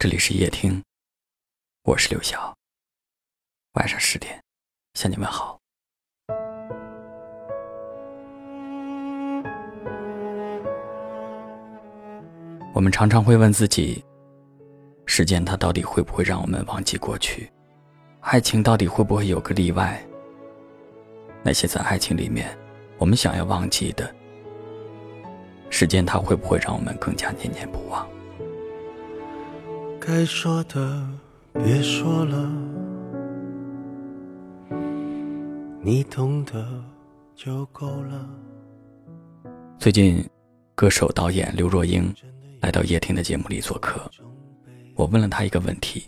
这里是夜听，我是刘晓。晚上十点向你们好。我们常常会问自己：时间它到底会不会让我们忘记过去？爱情到底会不会有个例外？那些在爱情里面我们想要忘记的，时间它会不会让我们更加念念不忘？该说的别说了，你懂得就够了。最近，歌手导演刘若英来到叶听的节目里做客，我问了她一个问题：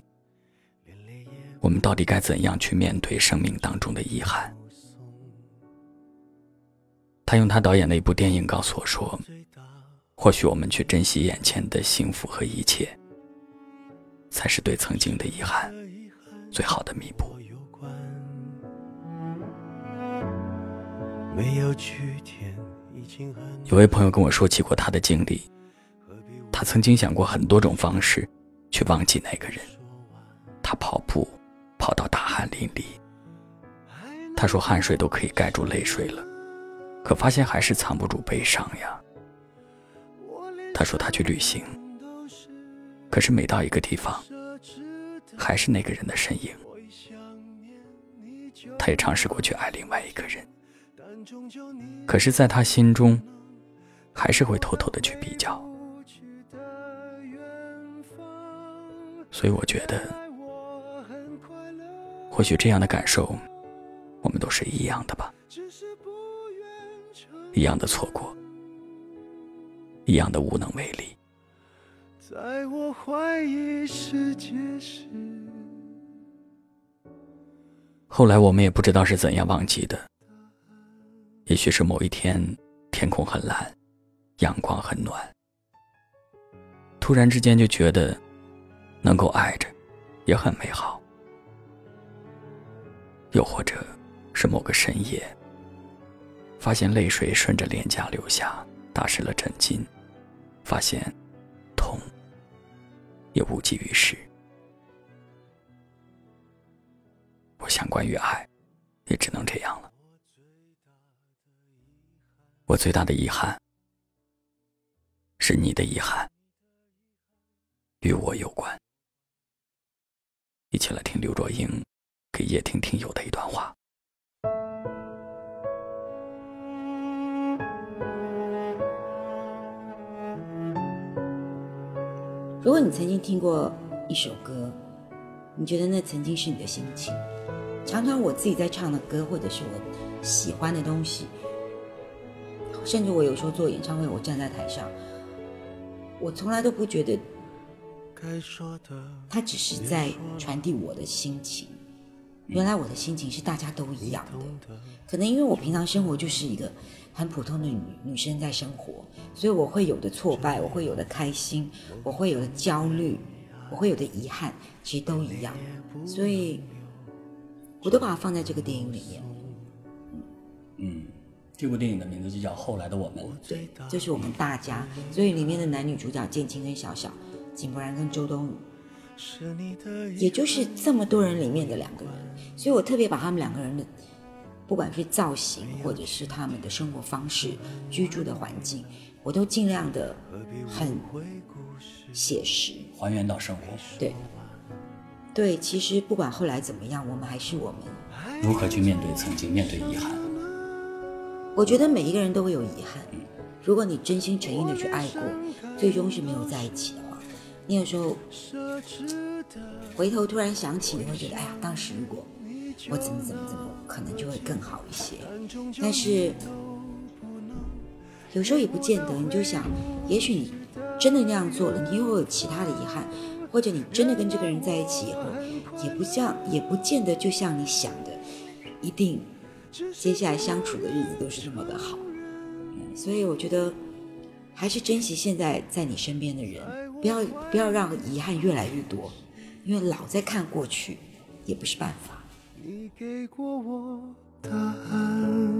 我们到底该怎样去面对生命当中的遗憾？他用他导演的一部电影告诉我说：或许我们去珍惜眼前的幸福和一切。才是对曾经的遗憾最好的弥补。有位朋友跟我说起过他的经历，他曾经想过很多种方式去忘记那个人。他跑步跑到大汗淋漓，他说汗水都可以盖住泪水了，可发现还是藏不住悲伤呀。他说他去旅行。可是每到一个地方，还是那个人的身影。他也尝试过去爱另外一个人，可是，在他心中，还是会偷偷的去比较。所以，我觉得，或许这样的感受，我们都是一样的吧。一样的错过，一样的无能为力。在我怀疑世界时，后来我们也不知道是怎样忘记的。也许是某一天，天空很蓝，阳光很暖，突然之间就觉得能够爱着也很美好。又或者是某个深夜，发现泪水顺着脸颊流下，打湿了枕巾，发现。无济于事。我想，关于爱，也只能这样了。我最大的遗憾，是你的遗憾，与我有关。一起来听刘若英给叶听听友的一段话。如果你曾经听过一首歌，你觉得那曾经是你的心情。常常我自己在唱的歌，或者是我喜欢的东西，甚至我有时候做演唱会，我站在台上，我从来都不觉得，他只是在传递我的心情。原来我的心情是大家都一样的，可能因为我平常生活就是一个很普通的女女生在生活，所以我会有的挫败，我会有的开心，我会有的焦虑，我会有的遗憾，其实都一样，所以我都把它放在这个电影里面。嗯，这部电影的名字就叫《后来的我们》，对，就是我们大家，所以里面的男女主角建青跟小小，井柏然跟周冬雨。也就是这么多人里面的两个人，所以我特别把他们两个人的，不管是造型或者是他们的生活方式、居住的环境，我都尽量的很写实，还原到生活。对，对，其实不管后来怎么样，我们还是我们。如何去面对曾经，面对遗憾？我觉得每一个人都会有遗憾。如果你真心诚意的去爱过，最终是没有在一起的话。你有时候回头突然想起，你会觉得，哎呀，当时如果我怎么怎么怎么，可能就会更好一些。但是有时候也不见得，你就想，也许你真的那样做了，你又有其他的遗憾，或者你真的跟这个人在一起以后，也不像，也不见得就像你想的，一定接下来相处的日子都是这么的好。所以我觉得，还是珍惜现在在你身边的人。不要不要让遗憾越来越多，因为老在看过去也不是办法。你给过我答案。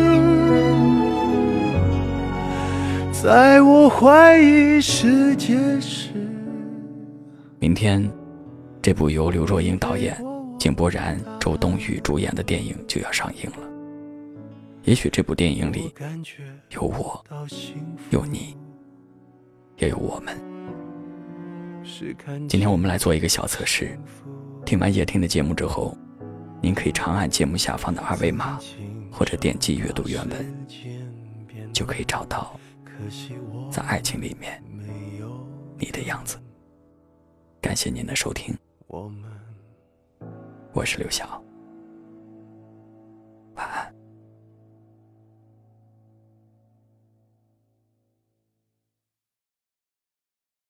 在我怀疑世界时，明天，这部由刘若英导演、井柏然、周冬雨主演的电影就要上映了。也许这部电影里有我，有你，也有我们。今天我们来做一个小测试，听完叶听的节目之后，您可以长按节目下方的二维码，或者点击阅读原文，就可以找到。在爱情里面，你的样子。感谢您的收听，我是刘晓。